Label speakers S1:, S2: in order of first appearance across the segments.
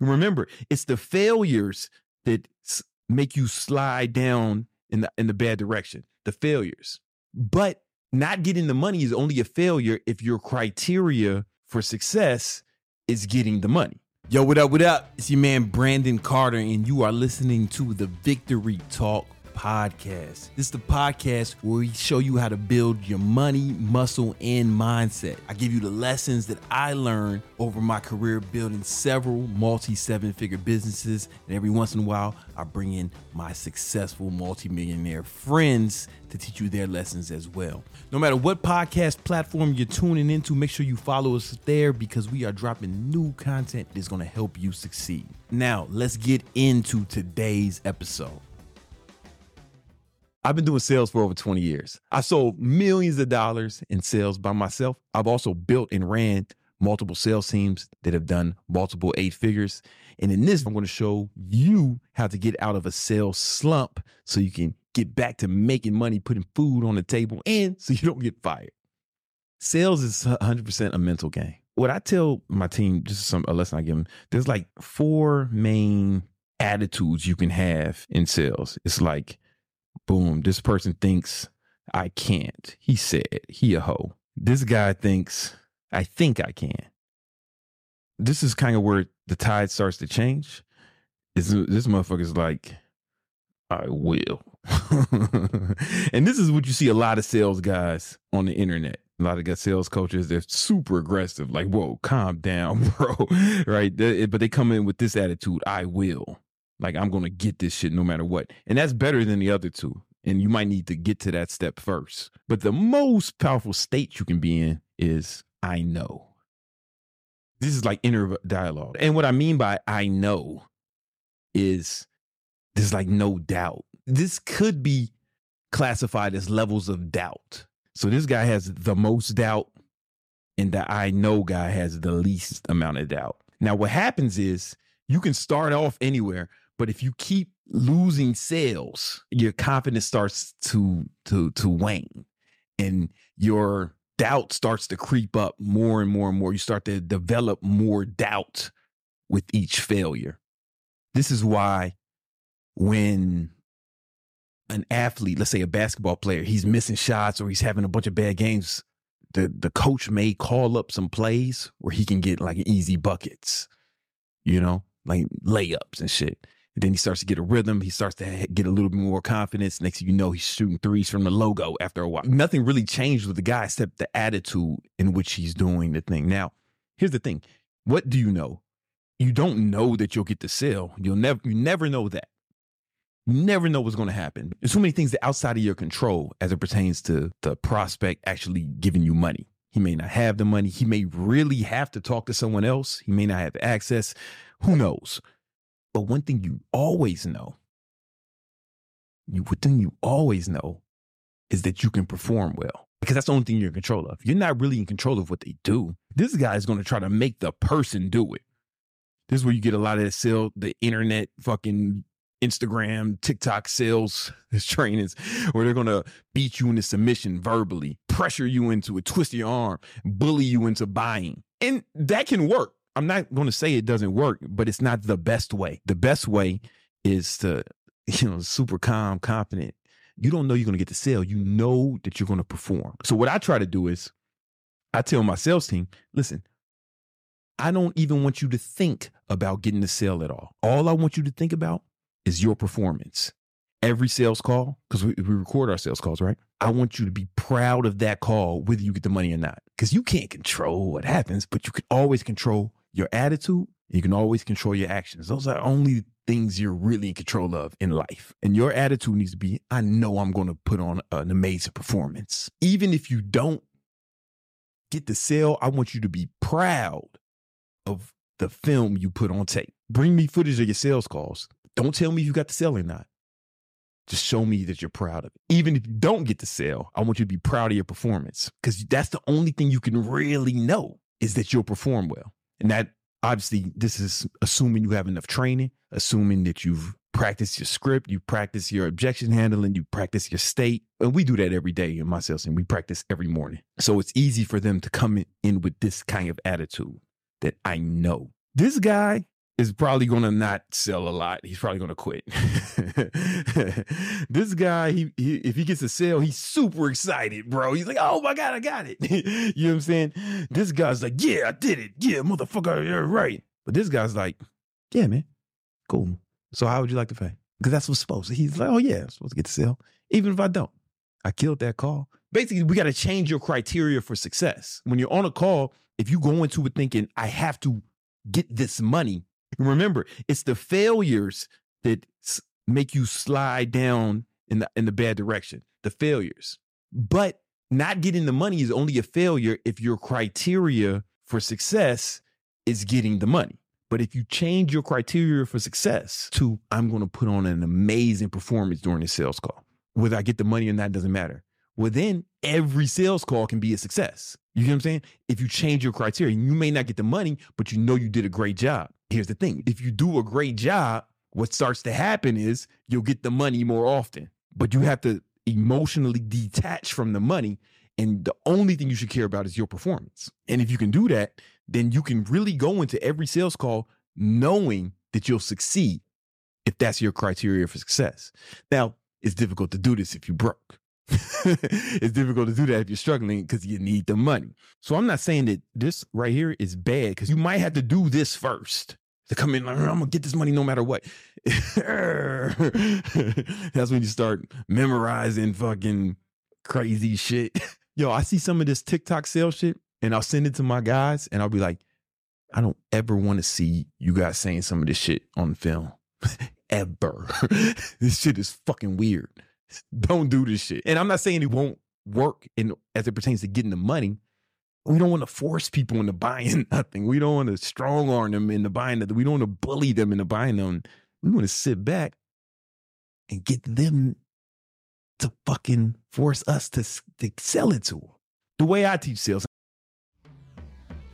S1: Remember, it's the failures that make you slide down in the in the bad direction. The failures. But not getting the money is only a failure if your criteria for success is getting the money. Yo, what up, what up? It's your man Brandon Carter, and you are listening to the Victory Talk podcast. This is the podcast where we show you how to build your money, muscle, and mindset. I give you the lessons that I learned over my career building several multi seven figure businesses. And every once in a while, I bring in my successful multimillionaire friends to teach you their lessons as well. No matter what podcast platform you're tuning into, make sure you follow us there because we are dropping new content that's going to help you succeed. Now, let's get into today's episode. I've been doing sales for over 20 years. I sold millions of dollars in sales by myself. I've also built and ran multiple sales teams that have done multiple eight figures. And in this, I'm going to show you how to get out of a sales slump so you can get back to making money, putting food on the table, and so you don't get fired. Sales is 100% a mental game. What I tell my team, just some a lesson I give them, there's like four main attitudes you can have in sales. It's like, boom, this person thinks I can't. He said, he a hoe. This guy thinks I think I can. This is kind of where the tide starts to change. Is this motherfucker's like, I will. and this is what you see a lot of sales guys on the internet. A lot of sales coaches, they're super aggressive. Like, whoa, calm down, bro. right? But they come in with this attitude, I will. Like, I'm to get this shit no matter what. And that's better than the other two. And you might need to get to that step first. But the most powerful state you can be in is, I know. This is like inner dialogue. And what I mean by I know is there's like no doubt. This could be classified as levels of doubt. So this guy has the most doubt, and the I know guy has the least amount of doubt. Now, what happens is you can start off anywhere, but if you keep losing sales, your confidence starts to to to wane, and your doubt starts to creep up more and more and more. You start to develop more doubt with each failure. This is why when an athlete, let's say a basketball player, he's missing shots or he's having a bunch of bad games, the the coach may call up some plays where he can get like easy buckets, you know, like layups and shit. And then he starts to get a rhythm. He starts to get a little bit more confidence. Next thing you know, he's shooting threes from the logo after a while. Nothing really changed with the guy except the attitude in which he's doing the thing. Now, here's the thing. What do you know? You don't know that you'll get the sale. You'll never you never know that. You never know what's going to happen. There's so many things that outside of your control as it pertains to the prospect actually giving you money. He may not have the money. He may really have to talk to someone else. He may not have access. Who knows? But one thing you always know, you one thing you always know is that you can perform well. Because that's the only thing you're in control of. You're not really in control of what they do. This guy is going to try to make the person do it. This is where you get a lot of that sale, the internet fucking Instagram, TikTok sales trainings where they're gonna beat you into submission verbally, pressure you into it, twist your arm, bully you into buying. And that can work. I'm not gonna say it doesn't work, but it's not the best way. The best way is to, you know, super calm, confident. You don't know you're gonna get the sale. You know that you're gonna perform. So what I try to do is I tell my sales team, listen, I don't even want you to think about getting the sale at all. All I want you to think about is your performance. Every sales call, because we, we record our sales calls, right? I want you to be proud of that call, whether you get the money or not. Because you can't control what happens, but you can always control your attitude. You can always control your actions. Those are only things you're really in control of in life. And your attitude needs to be I know I'm going to put on an amazing performance. Even if you don't get the sale, I want you to be proud of the film you put on tape. Bring me footage of your sales calls. Don't tell me if you got the sale or not. Just show me that you're proud of it. Even if you don't get the sale, I want you to be proud of your performance because that's the only thing you can really know is that you'll perform well. And that obviously, this is assuming you have enough training, assuming that you've practiced your script, you practice your objection handling, you practice your state. And we do that every day in my sales team. We practice every morning. So it's easy for them to come in with this kind of attitude that I know. This guy is probably going to not sell a lot. He's probably going to quit. this guy, he, he if he gets a sale, he's super excited, bro. He's like, "Oh my god, I got it!" you know what I'm saying? This guy's like, "Yeah, I did it. Yeah, motherfucker, you're right." But this guy's like, "Yeah, man, cool. So how would you like to pay?" Because that's what's supposed. to. He's like, "Oh yeah, I'm supposed to get the sale, even if I don't." I killed that call. Basically, we got to change your criteria for success. When you're on a call, if you go into it thinking, I have to get this money, remember, it's the failures that make you slide down in the in the bad direction. The failures. But not getting the money is only a failure if your criteria for success is getting the money. But if you change your criteria for success to I'm going to put on an amazing performance during the sales call, whether I get the money or not doesn't matter. Well, then every sales call can be a success. You know what I'm saying? If you change your criteria, you may not get the money, but you know you did a great job. Here's the thing if you do a great job, what starts to happen is you'll get the money more often, but you have to emotionally detach from the money. And the only thing you should care about is your performance. And if you can do that, then you can really go into every sales call knowing that you'll succeed if that's your criteria for success. Now, it's difficult to do this if you broke. it's difficult to do that if you're struggling because you need the money. So I'm not saying that this right here is bad because you might have to do this first to come in like, I'm gonna get this money no matter what. That's when you start memorizing fucking crazy shit. Yo, I see some of this TikTok sales shit and I'll send it to my guys and I'll be like, I don't ever want to see you guys saying some of this shit on film. ever. this shit is fucking weird. Don't do this shit. And I'm not saying it won't work in as it pertains to getting the money. We don't want to force people into buying nothing. We don't want to strong arm them into buying nothing. We don't want to bully them into buying them. We want to sit back and get them to fucking force us to, to sell it to them. The way I teach sales.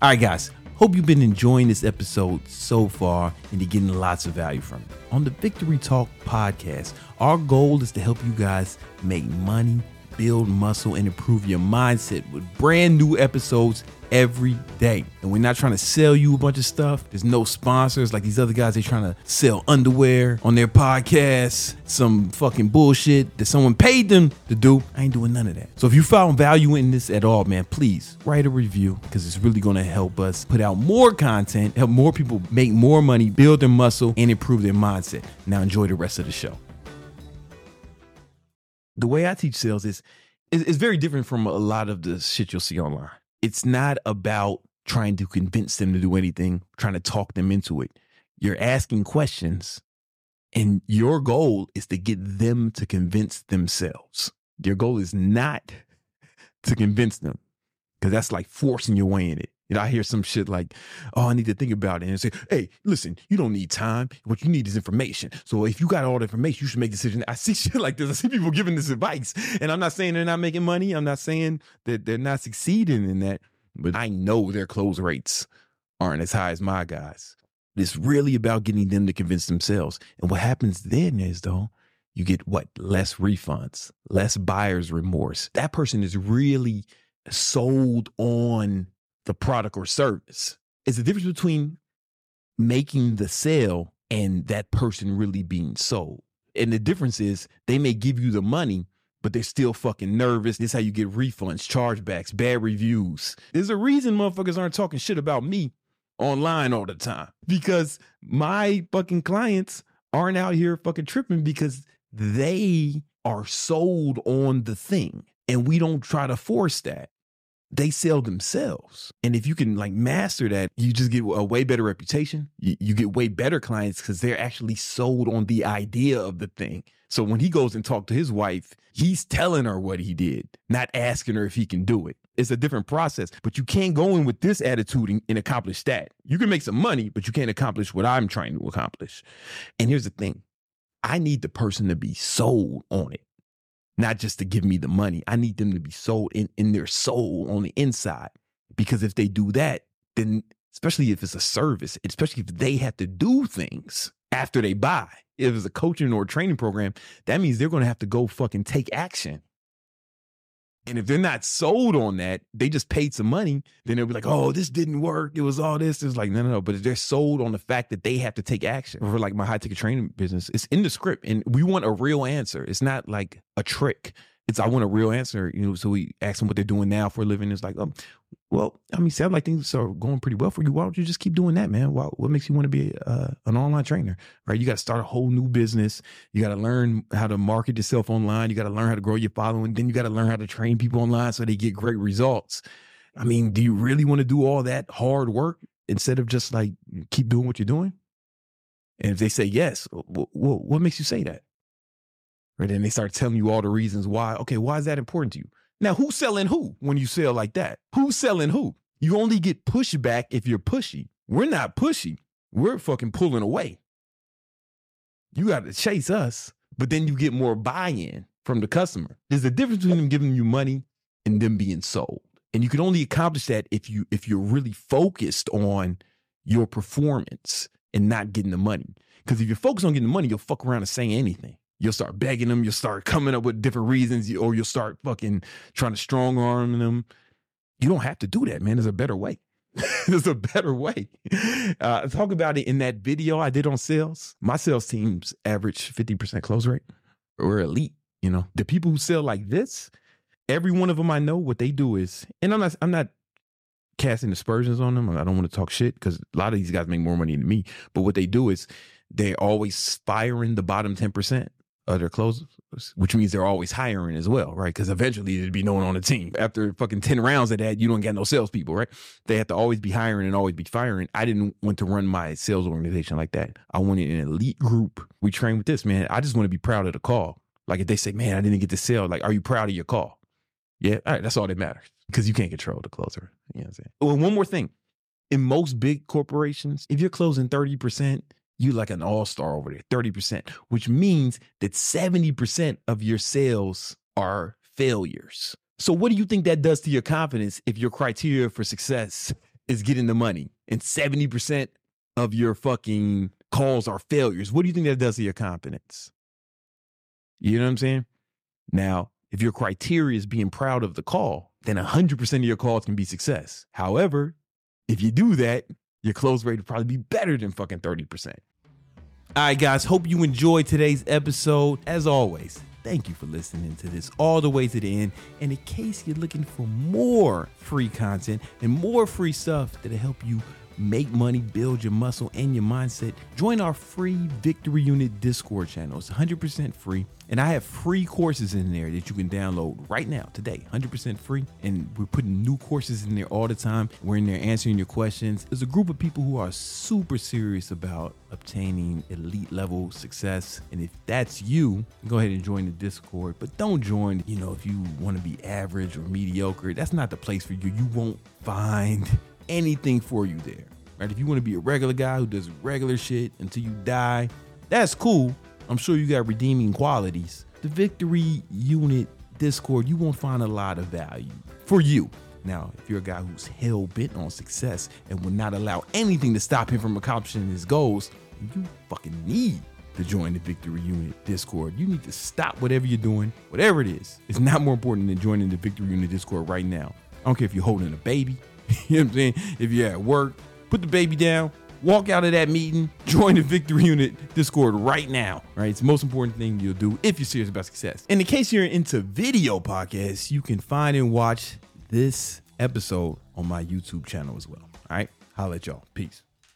S1: All right, guys. Hope you've been enjoying this episode so far and you're getting lots of value from it. On the Victory Talk podcast, our goal is to help you guys make money build muscle and improve your mindset with brand new episodes every day. And we're not trying to sell you a bunch of stuff. There's no sponsors like these other guys. They're trying to sell underwear on their podcast, some fucking bullshit that someone paid them to do. I ain't doing none of that. So if you found value in this at all, man, please write a review because it's really going to help us put out more content, help more people make more money, build their muscle, and improve their mindset. Now enjoy the rest of the show the way I teach sales is, is, is very different from a lot of the shit you'll see online. It's not about trying to convince them to do anything, trying to talk them into it. You're asking questions, and your goal is to get them to convince themselves. Your goal is not to convince them because that's like forcing your way in it. You know, I hear some shit like, oh, I need to think about it and say, hey, listen, you don't need time. What you need is information. So if you got all the information, you should make a decision. I see shit like this. I see people giving this advice. And I'm not saying they're not making money. I'm not saying that they're not succeeding in that, but I know their close rates aren't as high as my guys. It's really about getting them to convince themselves. And what happens then is though, you get what? Less refunds, less buyer's remorse. That person is really sold on the product or service. It's the difference between making the sale and that person really being sold. And the difference is they may give you the money, but they're still fucking nervous. This is how you get refunds, chargebacks, bad reviews. There's a reason motherfuckers aren't talking shit about me online all the time because my fucking clients aren't out here fucking tripping because they are sold on the thing. And we don't try to force that they sell themselves. And if you can like master that, you just get a way better reputation. You, you get way better clients because they're actually sold on the idea of the thing. So when he goes and talk to his wife, he's telling her what he did, not asking her if he can do it. It's a different process, but you can't go in with this attitude and, and accomplish that. You can make some money, but you can't accomplish what I'm trying to accomplish. And here's the thing I need the person to be sold on it not just to give me the money. I need them to be sold in, in their soul on the inside. Because if they do that, then especially if it's a service, especially if they have to do things after they buy, if it's a coaching or a training program, that means they're going to have to go fucking take action. And if they're not sold on that, they just paid some money, then they'll be like, oh, this didn't work. It was all this. It's like, no, no, no. But if they're sold on the fact that they have to take action for like my high ticket training business, it's in the script. And we want a real answer. It's not like a trick. It's I want a real answer. You know, so we ask them what they're doing now for a living. It's like, um, well, I mean, sound like things are going pretty well for you. Why don't you just keep doing that, man? Why, what makes you want to be uh, an online trainer, right? You got to start a whole new business. You got to learn how to market yourself online. You got to learn how to grow your following. Then you got to learn how to train people online so they get great results. I mean, do you really want to do all that hard work instead of just like keep doing what you're doing? And if they say yes, well, what makes you say that? Right. And they start telling you all the reasons why. Okay, why is that important to you? Now, who's selling who when you sell like that? Who's selling who? You only get pushback if you're pushy. We're not pushy. We're fucking pulling away. You got to chase us, but then you get more buy-in from the customer. There's a difference between them giving you money and them being sold. And you can only accomplish that if you if you're really focused on your performance and not getting the money. Because if you're focused on getting the money, you'll fuck around and say anything. You'll start begging them. You'll start coming up with different reasons, or you'll start fucking trying to strong arm them. You don't have to do that, man. There's a better way. There's a better way. Uh, talk about it in that video I did on sales. My sales teams average 50% close rate. We're elite. You know, the people who sell like this, every one of them I know, what they do is, and I'm not, I'm not casting aspersions on them. I don't want to talk shit because a lot of these guys make more money than me. But what they do is they're always firing the bottom 10% other closers, which means they're always hiring as well, right? Because eventually there'd be no one on the team. After fucking 10 rounds of that, you don't get no salespeople, right? They have to always be hiring and always be firing. I didn't want to run my sales organization like that. I wanted an elite group. We train with this, man. I just want to be proud of the call. Like if they say, man, I didn't get the sale, like, are you proud of your call? Yeah, all right, that's all that matters because you can't control the closer. You know what I'm saying? Well, one more thing. In most big corporations, if you're closing 30%, you like an all-star over there 30% which means that 70% of your sales are failures. So what do you think that does to your confidence if your criteria for success is getting the money and 70% of your fucking calls are failures? What do you think that does to your confidence? You know what i'm saying? Now if your criteria is being proud of the call then 100% of your calls can be success. However if you do that your close rate would probably be better than fucking 30%. All right, guys, hope you enjoyed today's episode. As always, thank you for listening to this all the way to the end. And in case you're looking for more free content and more free stuff that'll help you make money, build your muscle and your mindset, join our free Victory Unit Discord channel. It's 100% free. And I have free courses in there that you can download right now, today, 100% free. And we're putting new courses in there all the time. We're in there answering your questions. There's a group of people who are super serious about obtaining elite level success. And if that's you, go ahead and join the Discord. But don't join, you know, if you want to be average or mediocre. That's not the place for you. You won't find anything for you there. Right? If you want to be a regular guy who does regular shit until you die, that's cool. I'm sure you got redeeming qualities. The Victory Unit Discord, you won't find a lot of value for you. Now, if you're a guy who's hell bent on success and will not allow anything to stop him from accomplishing his goals, you fucking need to join the Victory Unit Discord. You need to stop whatever you're doing, whatever it is. It's not more important than joining the Victory Unit Discord right now. I don't care if you're holding a baby, you know what I'm saying? If you're at work, put the baby down, walk out of that meeting, join the Victory Unit Discord right now. Right? It's the most important thing you'll do if you're serious about success. In case you're into video podcasts, you can find and watch this episode on my YouTube channel as well. All right. Holla at y'all. Peace.